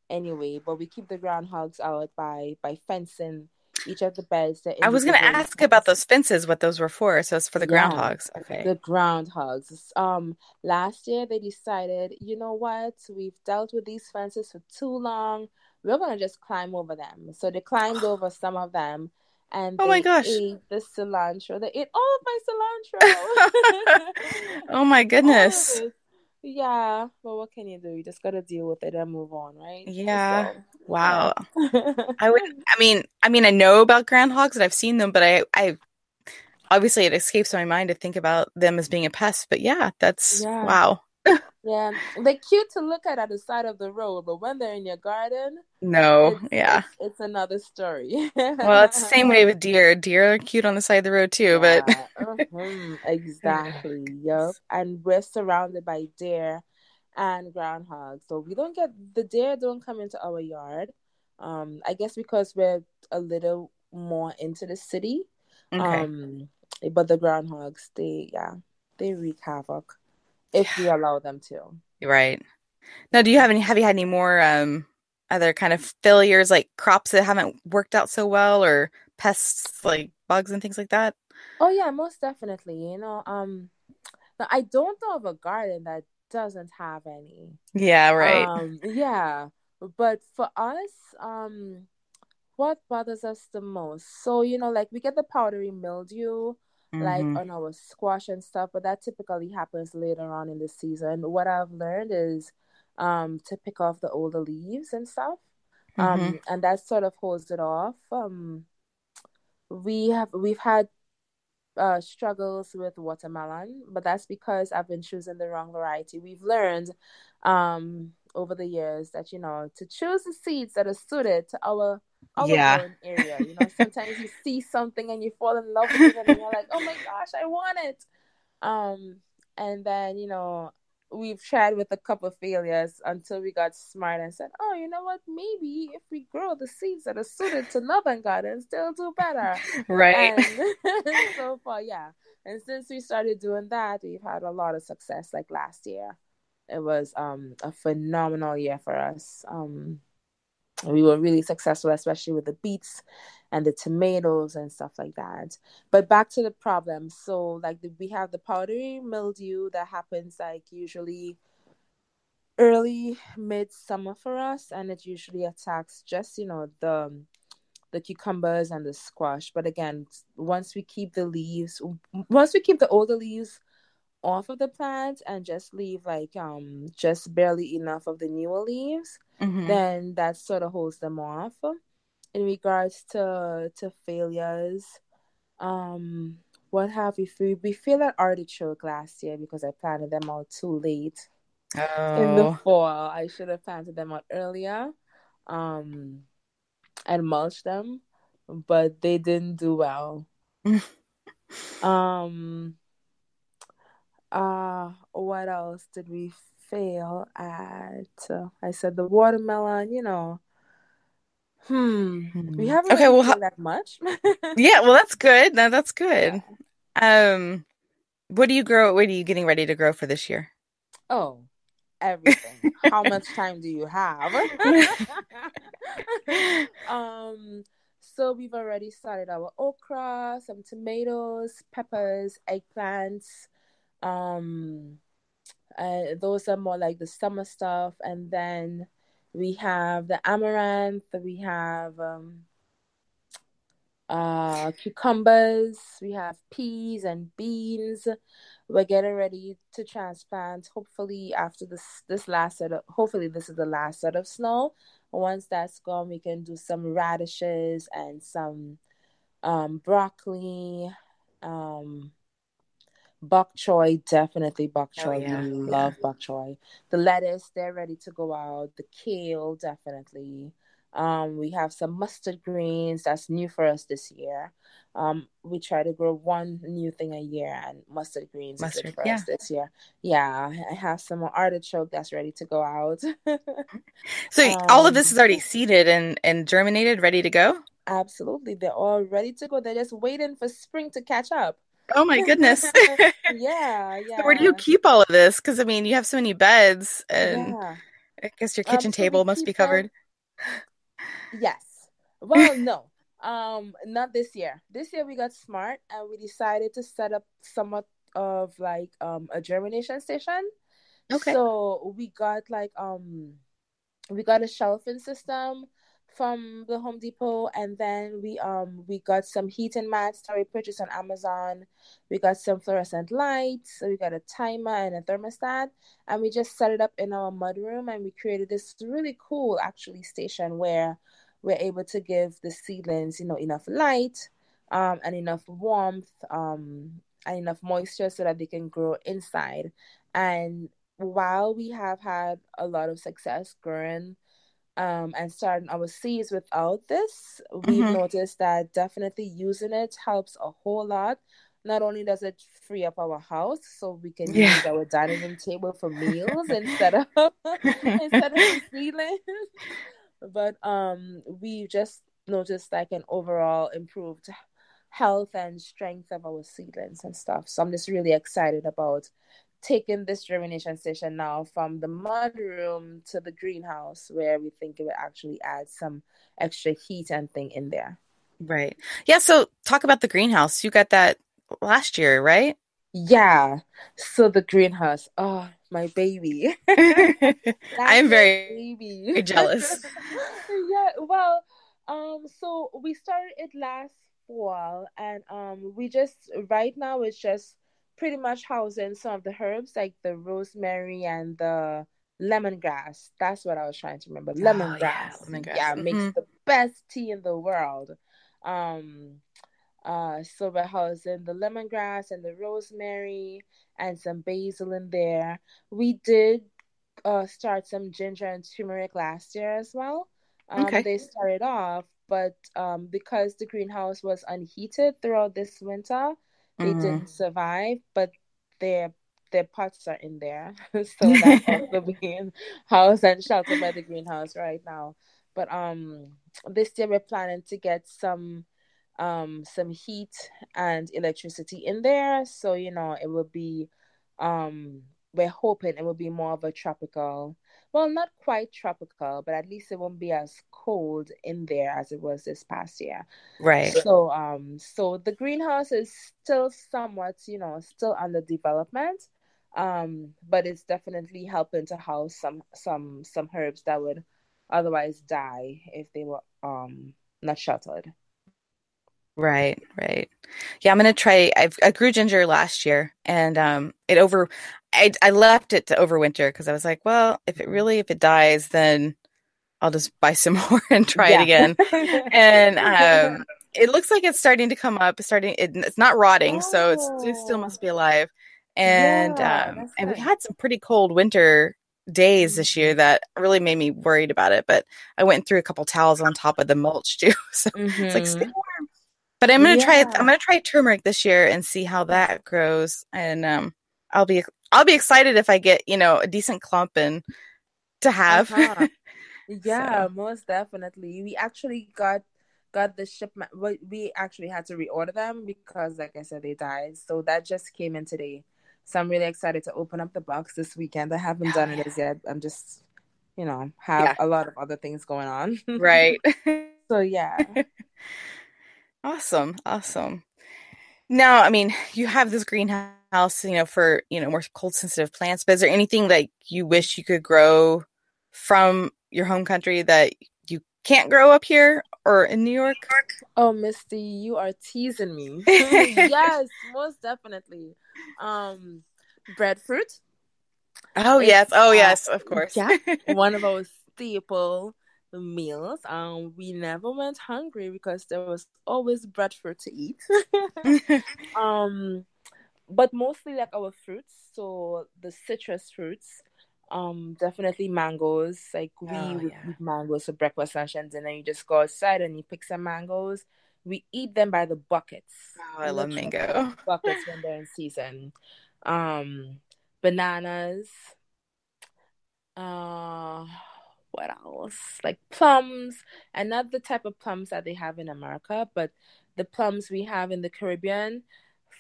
anyway, but we keep the groundhogs out by by fencing each of the beds. I was going to ask about those fences, what those were for. So it's for the yeah, groundhogs. Okay. The groundhogs. Um, last year they decided, you know what? We've dealt with these fences for too long. We're going to just climb over them. So they climbed over some of them. And oh my gosh, ate the cilantro. They ate all of my cilantro. oh my goodness! Yeah, but what can you do? You just gotta deal with it and move on, right? Yeah. So, wow. Yeah. I would. I mean, I mean, I know about groundhogs and I've seen them, but I, I obviously it escapes my mind to think about them as being a pest. But yeah, that's yeah. wow. Yeah, they're cute to look at at the side of the road, but when they're in your garden, no, it's, yeah, it's, it's, another story. well, it's the same way with deer. Deer are cute on the side of the road too, yeah. but mm-hmm. exactly, yep. And we're surrounded by deer and groundhogs, so we don't get the deer don't come into our yard. Um, I guess because we're a little more into the city. Okay. Um, but the groundhogs, they yeah, they wreak havoc if we allow them to. Right. Now, do you have any? Have you had any more um other kind of failures, like crops that haven't worked out so well, or pests like bugs and things like that? Oh yeah, most definitely. You know, um, I don't know of a garden that doesn't have any. Yeah. Right. Um, yeah, but for us, um, what bothers us the most? So you know, like we get the powdery mildew mm-hmm. like on our squash and stuff, but that typically happens later on in the season. What I've learned is um, to pick off the older leaves and stuff. Um, mm-hmm. and that sort of holds it off. Um, we have we've had uh, struggles with watermelon, but that's because I've been choosing the wrong variety. We've learned um, over the years that you know to choose the seeds that are suited to our our Yeah. area. You know, sometimes you see something and you fall in love with it, and you're like, "Oh my gosh, I want it." Um, and then you know we've tried with a couple of failures until we got smart and said, "Oh, you know what? Maybe if we grow the seeds that are suited to northern gardens, they'll do better." Right. And so far, yeah. And since we started doing that, we've had a lot of success. Like last year, it was um a phenomenal year for us. Um, we were really successful, especially with the beets and the tomatoes and stuff like that. But back to the problem. So, like, the, we have the powdery mildew that happens like usually early midsummer for us, and it usually attacks just you know the the cucumbers and the squash. But again, once we keep the leaves, once we keep the older leaves off of the plant and just leave like um just barely enough of the newer leaves, Mhm. then that sort of holds them off. In regards to to failures, um, what have we? We failed at artichoke last year because I planted them out too late in the Oh. fall. I should have planted them out earlier, um, and mulched them, but they didn't do well. um, uh, what else did we fail at? Uh, I said the watermelon. You know, hmm, we Hmm. haven't Okay, really well, failed that much. yeah, well, that's good. No, that's yeah. good. Um, what do you grow? What are you getting ready to grow for this year? Oh, everything. How much time do you have? um, so we've already started our okra, some tomatoes, peppers, eggplants. Um, uh, those are more like the summer stuff, and then we have the amaranth. We have um, uh, cucumbers. We have peas and beans. We're getting ready to transplant. Hopefully, after this this last set of hopefully this is the last set of snow. Once that's gone, we can do some radishes and some um, broccoli, um, bok choy. Definitely bok Oh choy. We yeah, yeah. love bok choy. The lettuce, they're ready to go out. The kale, definitely. Um, we have some mustard greens. That's new for us this year. Um, we try to grow one new thing a year, and mustard greens is Mustard. for Yeah. us this year. Yeah, I have some artichoke that's ready to go out. So y- all of this um, is already seeded and and germinated, ready to go? absolutely, they're all ready to go. They're just waiting for spring to catch up. Oh my goodness. yeah, So where do you keep all of this? Because I mean, you have so many beds, and yeah. I guess your Um, kitchen so table must be them. covered. Yes. Well, no. Um, not this year. This year we got smart and we decided to set up somewhat of like um a germination station. Okay. So we got like um we got a shelving system from the Home Depot and then we um we got some heating mats that we purchased on Amazon. We got some fluorescent lights, so we got a timer and a thermostat and we just set it up in our mudroom and we created this really cool actually station where we're able to give the seedlings, you know, enough light um and enough warmth um and enough moisture so that they can grow inside. And while we have had a lot of success growing um, and starting our seeds without this, we've hmm noticed that definitely using it helps a whole lot. Not only does it free up our house, so we can Yeah. use our dining room table for meals instead of instead of seedlings, but um, we just noticed like an overall improved health and strength of our seedlings and stuff. So I'm just really excited about taking this germination station now from the mud room to the greenhouse where we think it would actually add some extra heat and thing in there. Right. Yeah. So talk about the greenhouse. You got that last year, right? Yeah. So the greenhouse, oh my baby. I'm very baby. jealous. yeah, well, um, so we started it last fall and um we just right now it's just pretty much housing some of the herbs like the rosemary and the lemongrass. That's what I was trying to remember. Oh yeah, Lemongrass. lemongrass. Yeah, makes hmm the best tea in the world. Um Uh, so we're housing the lemongrass and the rosemary and some basil in there. We did uh, start some ginger and turmeric last year as well. Um, okay. They started off, but um, because the greenhouse was unheated throughout this winter, they mm-hmm. didn't survive. But their their pots are in there, so that's being housed and sheltered by the greenhouse right now. But um, this year we're planning to get some um some heat and electricity in there, so you know it will be um we're hoping it will be more of a tropical well not quite tropical but at least it won't be as cold in there as it was this past year right so um so the greenhouse is still somewhat you know still under development um but it's definitely helping to house some some some herbs that would otherwise die if they were um not sheltered Right, right. Yeah, I'm gonna try. I've, I grew ginger last year, and um, it over. I I left it to overwinter because I was like, well, if it really if it dies, then I'll just buy some more and try yeah. it again. and um, it looks like it's starting to come up. Starting, it, it's not rotting, oh. so it's, it still must be alive. And yeah, um, and we had some pretty cold winter days this year mm-hmm. that really made me worried about it. But I went through a couple towels on top of the mulch too, so mm-hmm. it's like stay mm-hmm. warm. But I'm gonna yeah. try. I'm gonna try turmeric this year and see how that grows. And um, I'll be I'll be excited if I get you know a decent clump and to have. Uh-huh. Yeah, so. most definitely. We actually got got the shipment. We actually had to reorder them because, like I said, they died. So that just came in today. So I'm really excited to open up the box this weekend. I haven't done it as yet. I'm just, you know, have yeah. a lot of other things going on. right. so yeah. Awesome. Awesome. Now, I mean, you have this greenhouse, you know, for, you know, more cold sensitive plants, but is there anything that you wish you could grow from your home country that you can't grow up here or in New York? Oh, Misty, you are teasing me. yes, most definitely. Um breadfruit. Oh, it's, yes. Oh, uh, yes, of course. yeah. One of those staple meals. Um, we never went hungry because there was always breadfruit to eat. um, but mostly like our fruits, so the citrus fruits. Um, definitely mangoes. Like we oh, yeah. eat mangoes for breakfast, lunch, and dinner. You just go outside and you pick some mangoes. We eat them by the buckets. Oh, I love mango buckets when they're in season. Um, bananas. Uh what else? Like plums, and not the type of plums that they have in America, but the plums we have in the Caribbean.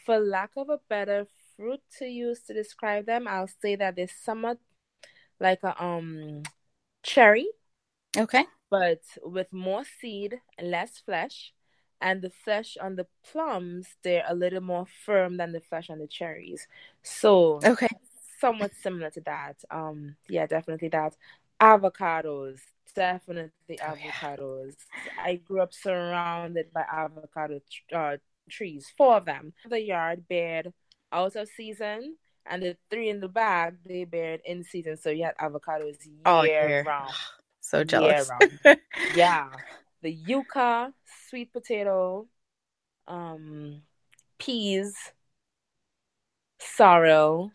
For lack of a better fruit to use to describe them, I'll say that they're somewhat like a um cherry. Okay. But with more seed, less flesh, and the flesh on the plums, they're a little more firm than the flesh on the cherries. So okay, somewhat similar to that. Um, yeah, definitely that avocados definitely avocados yeah. i grew up surrounded by avocado uh, trees four of them the yard bared out of season and the three in the back they bared in season so you had avocados year oh, yeah. round so jealous yeah the yucca sweet potato um peas sorrel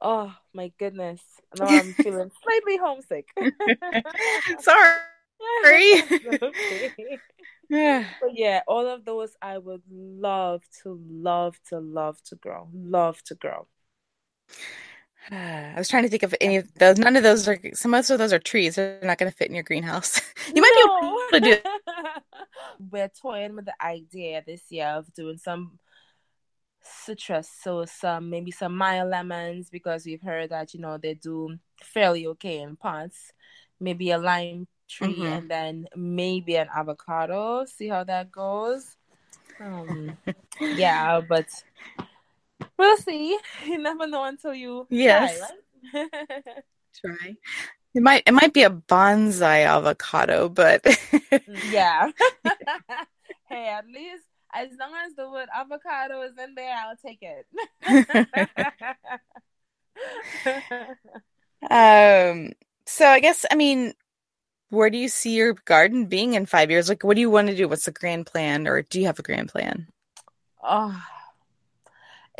oh my goodness now I'm feeling slightly homesick. Sorry. yeah. But yeah, all of those I would love to, love to, love to grow, love to grow. I was trying to think of any of those. None of those are. Some of those are trees. They're not going to fit in your greenhouse. you might no. be able to do. We're toying with the idea this year of doing some citrus so some maybe some Meyer lemons because we've heard that you know they do fairly okay in pots maybe a lime tree mm-hmm. and then maybe an avocado see how that goes um yeah but we'll see you never know until you yes try, right? try it might it might be a bonsai avocado but yeah hey at least as long as the word avocado is in there, I'll take it. um. So I guess I mean, where do you see your garden being in five years? Like, what do you want to do? What's the grand plan, or do you have a grand plan? Oh,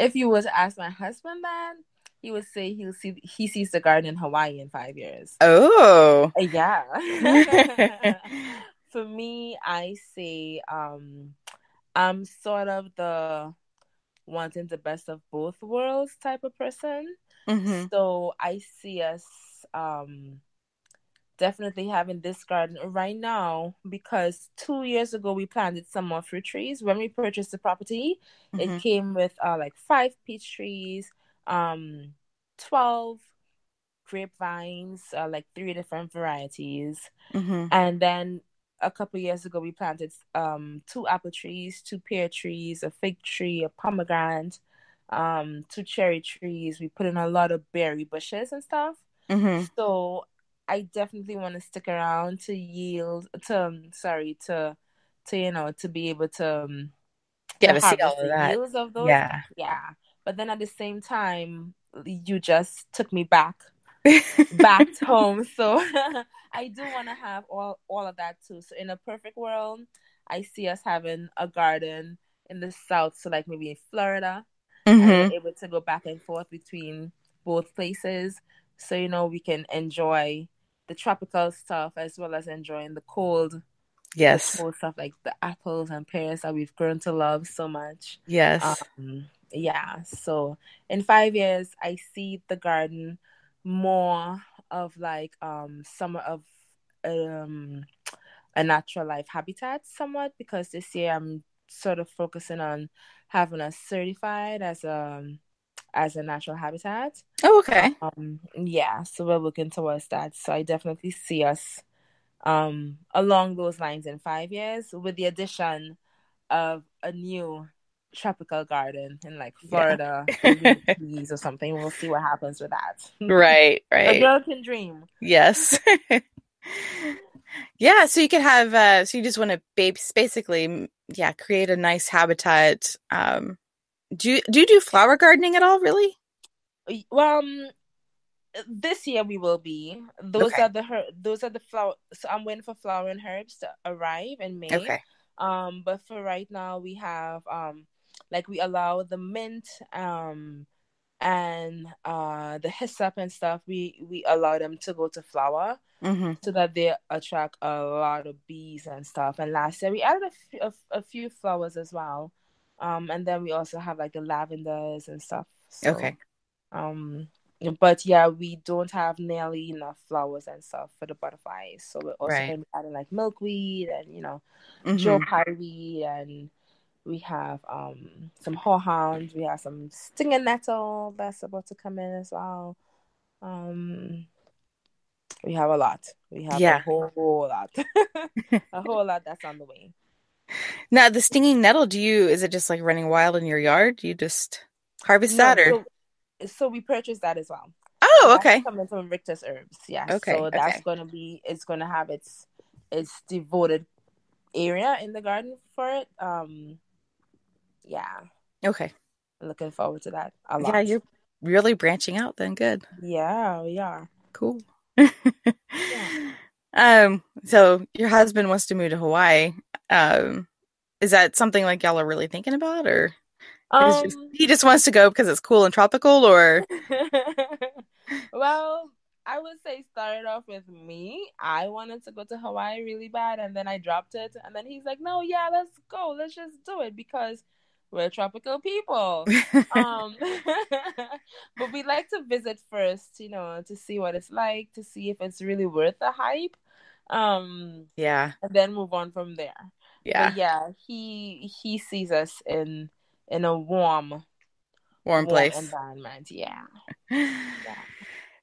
if you were to ask my husband that, he would say he'll see he sees the garden in Hawaii in five years. Oh, yeah. For me, I say um, I'm sort of the wanting the best of both worlds type of person. Mm-hmm. So I see us um definitely having this garden right now because two years ago we planted some more fruit trees. When we purchased the property, mm-hmm. it came with uh, like five peach trees, um, twelve grapevines, uh, like three different varieties, mm-hmm. and then a couple years ago we planted um two apple trees, two pear trees, a fig tree, a pomegranate, um, two cherry trees. We put in a lot of berry bushes and stuff. Mm-hmm. So I definitely want to stick around to yield to um, sorry to to you know to be able to um, yeah to see all of that. of those. Yeah. Yeah. But then at the same time you just took me back back home. So I do want to have all all of that too. So in a perfect world I see us having a garden in the south so like maybe in Florida mm-hmm. able to go back and forth between both places. So you know we can enjoy the tropical stuff as well as enjoying the cold yes. the cold stuff like the apples and pears that we've grown to love so much. Yes. Um, yeah so in five years i see the garden more of like um summer of um a natural life habitat somewhat because this year i'm sort of focusing on having us certified as a as a natural habitat. Oh, okay. Um, yeah, so we're looking towards that. So I definitely see us um along those lines in five years with the addition of a new tropical garden in like Florida yeah. or something. We'll see what happens with that. Right, right. A girl can dream. Yes. yeah, so you could have uh so you just want to basically yeah, create a nice habitat um do you do you do flower gardening at all? Really? Well, um, this year we will be. Those okay. are the her- those are the flower. So I'm waiting for flower and herbs to arrive in May. Okay. Um, but for right now we have um, like we allow the mint um and uh the hyssop and stuff we we allow them to go to flower mm-hmm. so that they attract a lot of bees and stuff and last year we added a, f- a, a few flowers as well um, and then we also have like the lavenders and stuff. So, okay. Um, but yeah, we don't have nearly enough flowers and stuff for the butterflies. So we're also right. going to be adding like milkweed and you know, mm-hmm. Joe Pye and we have um some horehounds. We have some stinging nettle that's about to come in as well. Um, we have a lot. We have yeah. a whole, whole lot, a whole lot that's on the way. Now, the stinging nettle, do you, is it just like running wild in your yard? Do you just harvest no, that or? So, so, we purchased that as well. Oh, okay. coming from Richter's Herbs. Yeah. Okay. So that's okay. going to be, it's going to have its, its devoted area in the garden for it. Um, yeah. Okay. looking forward to that a lot. Yeah, you're really branching out then. Good. Yeah, we are. Cool. yeah. Um, so your husband wants to move to Hawaii. Um, is that something like y'all are really thinking about, or um, just, he just wants to go because it's cool and tropical, or? well, I would say started off with me. I wanted to go to Hawaii really bad, and then I dropped it, and then he's like, "No, yeah, let's go. Let's just do it because." we're tropical people. um, but we like to visit first, you know, to see what it's like, to see if it's really worth the hype. Um, yeah, and then move on from there. Yeah, but yeah. He he sees us in in a warm, warm, warm place environment. Yeah. yeah.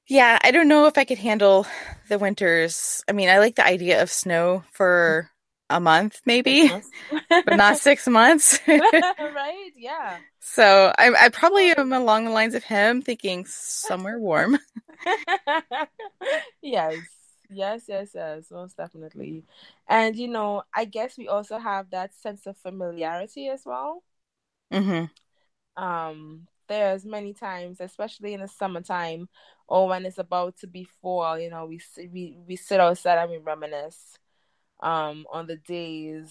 Yeah, I don't know if I could handle the winters. I mean, I like the idea of snow for a month, maybe, but not six months. right? Yeah. So I, I probably am along the lines of him, thinking somewhere warm. yes, yes, yes, yes, most definitely. And you know, I guess we also have that sense of familiarity as well. Mm-hmm. Um, there's many times, especially in the summertime, or when it's about to be fall, you know, we we we sit outside and we reminisce um on the days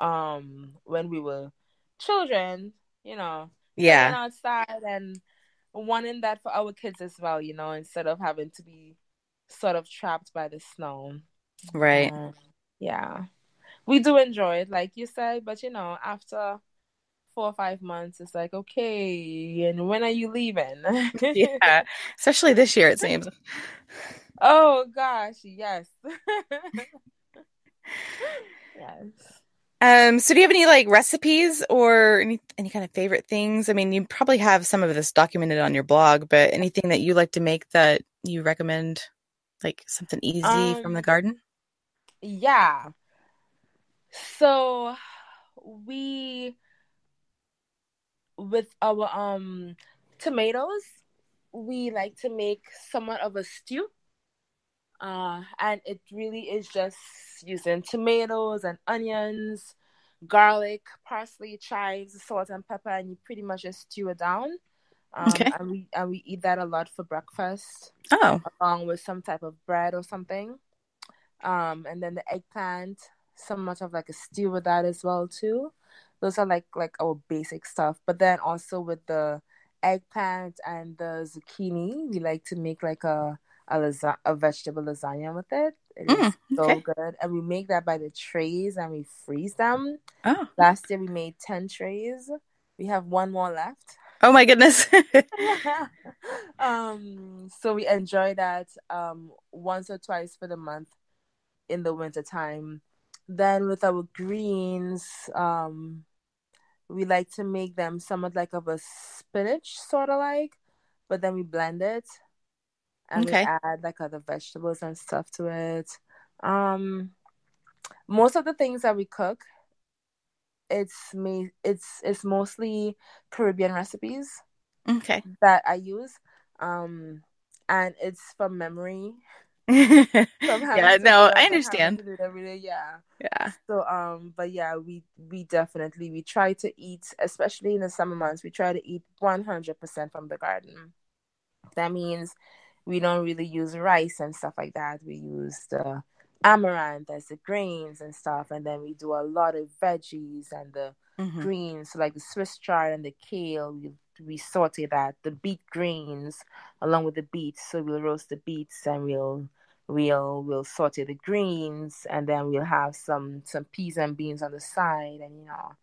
um when we were children, you know, yeah, outside and wanting that for our kids as well, you know, instead of having to be sort of trapped by the snow. Right. Um, yeah. We do enjoy it, like you said, but you know, after four or five months, it's like, okay, and when are you leaving? yeah. Especially this year, it seems. oh gosh, yes. yes. Um, so do you have any like recipes or any any kind of favorite things? I mean, you probably have some of this documented on your blog, but anything that you like to make that you recommend, like something easy um, from the um, garden? Yeah. So we with our um tomatoes, we like to make somewhat of a stew. Uh, and it really is just using tomatoes and onions, garlic, parsley, chives, salt and pepper, and you pretty much just stew it down. Um, okay. And we and we eat that a lot for breakfast. Oh. Along with some type of bread or something. Um, and then the eggplant, somewhat of like a stew with that as well too. Those are like like our basic stuff. But then also with the eggplant and the zucchini, we like to make like a a, lasa- a vegetable lasagna with it. It is mm, okay. so good. And we make that by the trays and we freeze them. Oh. Last year we made 10 trays. We have one more left. Oh my goodness. um so we enjoy that um once or twice for the month in the winter time. Then with our greens, um we like to make them somewhat like of a spinach sort of like, but then we blend it and okay. we add like other vegetables and stuff to it. Um, most of the things that we cook, it's me. It's it's mostly Caribbean recipes. Okay. That I use, um, and it's from memory. yeah, no, I understand. every day. Yeah, yeah. So, um, but yeah, we we definitely we try to eat, especially in the summer months. We try to eat one hundred percent from the garden. That means we don't really use rice and stuff like that. We use the amaranth as the grains and stuff, and then we do a lot of veggies and the mm-hmm. greens, so like the Swiss chard and the kale. We we saute that the beet greens along with the beets. So we'll roast the beets and we'll we'll we'll saute the greens, and then we'll have some some peas and beans on the side, and you know.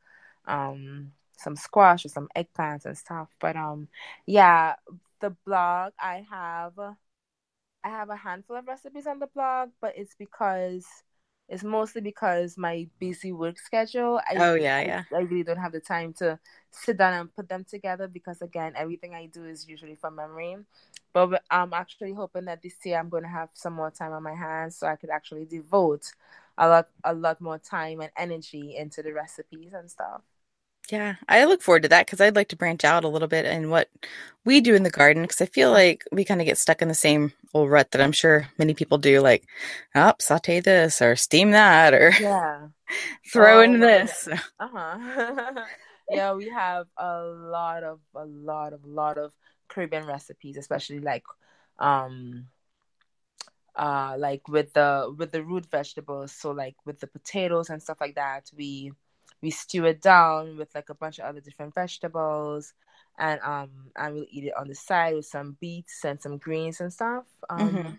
Um, some squash or some eggplants and stuff. But um, yeah, the blog I have I have a handful of recipes on the blog, but it's because it's mostly because my busy work schedule. I, oh yeah, yeah. I, I, really don't have the time to sit down and put them together because again, everything I do is usually from memory. But I'm actually hoping that this year I'm going to have some more time on my hands so I could actually devote a lot, a lot more time and energy into the recipes and stuff. Yeah, I look forward to that because I'd like to branch out a little bit in what we do in the garden because I feel like we kind of get stuck in the same old rut that I'm sure many people do. Like, oh, saute this or steam that or yeah, throw oh, in this. Uh huh. yeah, we have a lot of a lot of lot of Caribbean recipes, especially like um uh like with the with the root vegetables. So like with the potatoes and stuff like that, we we stew it down with like a bunch of other different vegetables and um and we'll eat it on the side with some beets and some greens and stuff. Um mm-hmm.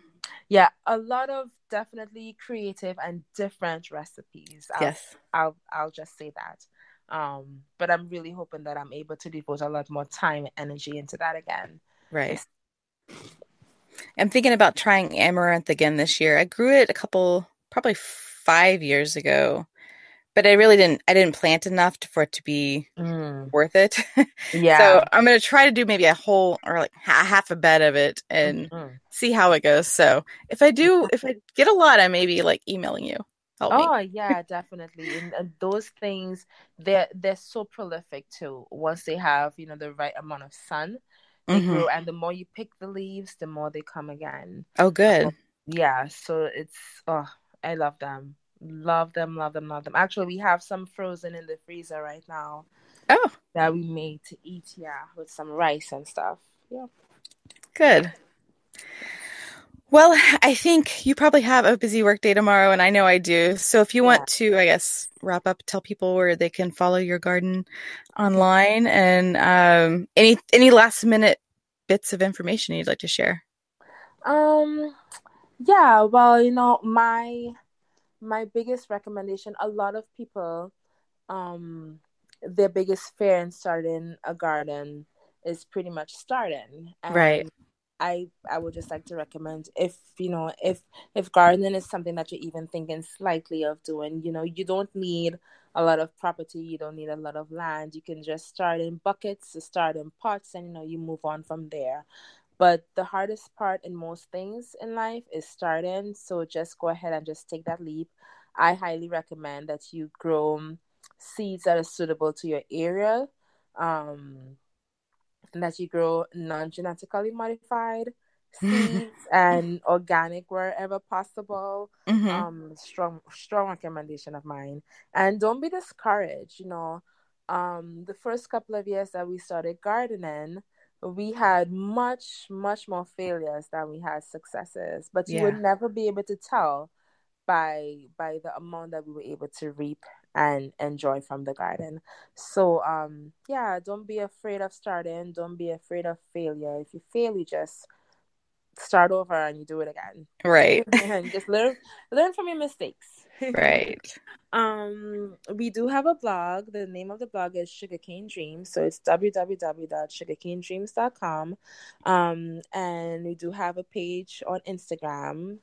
yeah a lot of definitely creative and different recipes. I'll, yes. I'll i'll just say that. Um but i'm really hoping that i'm able to devote a lot more time and energy into that again. Right. I'm thinking about trying amaranth again this year. I grew it a couple probably five years ago but I really didn't. I didn't plant enough to, for it to be mm. worth it. Yeah. so I'm gonna try to do maybe a whole or like a half a bed of it and mm-hmm. see how it goes. So if I do, if I get a lot, I may be like emailing you. Help oh me. yeah, definitely. And, and, those things, they're they're so prolific too. Once they have you know the right amount of sun, they mm-hmm. grow, and the more you pick the leaves, the more they come again. Oh, good. yeah. So it's oh, I love them. Love them, love them, love them. Actually, we have some frozen in the freezer right now. Oh. That we made to eat, yeah, with some rice and stuff. Yeah. Good. Well, I think you probably have a busy work day tomorrow, and I know I do. So if you yeah. want to, I guess, wrap up, tell people where they can follow your garden online, and um, any any last minute bits of information you'd like to share. Um, yeah. Well, you know, my my biggest recommendation. A lot of people, um, their biggest fear in starting a garden is pretty much starting. And right. I I would just like to recommend if you know if if gardening is something that you're even thinking slightly of doing, you know, you don't need a lot of property, you don't need a lot of land. You can just start in buckets, start in pots, and you know you move on from there. But the hardest part in most things in life is starting. So just go ahead and just take that leap. I highly recommend that you grow seeds that are suitable to your area. Um, and that you grow non-genetically modified seeds and organic wherever possible. Mm-hmm. Um, strong, strong recommendation of mine. And don't be discouraged. You know, um, the first couple of years that we started gardening, we had much, much more failures than we had successes. But you yeah. would never be able to tell by by the amount that we were able to reap and enjoy from the garden. So um yeah, don't be afraid of starting, don't be afraid of failure. If you fail, you just start over and you do it again. Right. and just learn learn from your mistakes. Right. Um we do have a blog. The name of the blog is Sugarcane Dreams. So it's www.sugarcanedreams.com. Um and we do have a page on Instagram.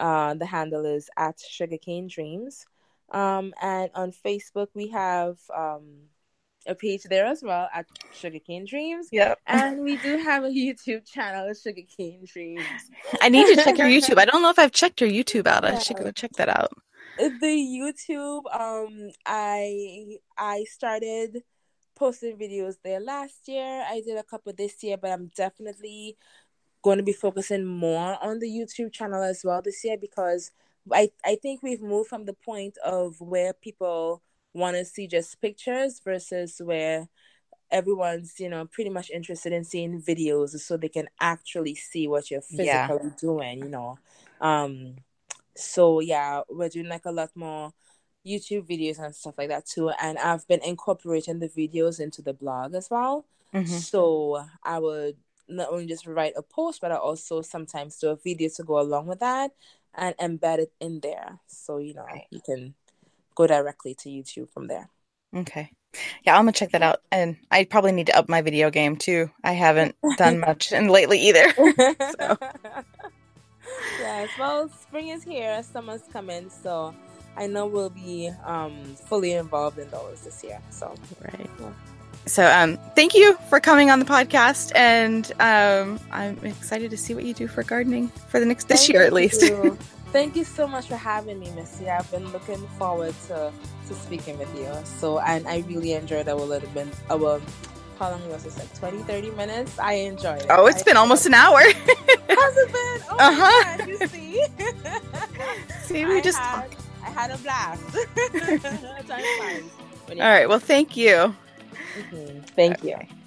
Uh the handle is at Sugarcane Dreams. Um, and on Facebook, we have um, a page there as well at Sugarcane Dreams. Yep. And we do have a YouTube channel, Sugarcane Dreams. I need to check your YouTube. I don't know if I've checked your YouTube out. I should go check that out. The YouTube, um, I I started posting videos there last year. I did a couple this year, but I'm definitely going to be focusing more on the YouTube channel as well this year because I I think we've moved from the point of where people want to see just pictures versus where everyone's you know pretty much interested in seeing videos so they can actually see what you're physically yeah. doing you know um so yeah we're doing like a lot more youtube videos and stuff like that too and i've been incorporating the videos into the blog as well mm-hmm. so i would not only just write a post but i also sometimes do a video to go along with that and embed it in there. So, you know, right. you can go directly to YouTube from there. Okay. Yeah, I'm gonna check that out. And I probably need to up my video game too. I haven't done much and lately either. so. Yes, well spring is here, summer's coming, so I know we'll be um fully involved in those this year. So right. Yeah. So, um, thank you for coming on the podcast, and um, I'm excited to see what you do for gardening for the next this thank year at least. thank you so much for having me, Missy. I've been looking forward to to speaking with you. So, and I really enjoyed our little bit. Our how long was this? Like 20, 30 minutes. I enjoyed it. Oh, it's I been almost an hour. Has it been? Oh uh huh. God, you see. see, we I just had, I had a blast. All right. Well, thank you. Mm-hmm. Thank okay. you.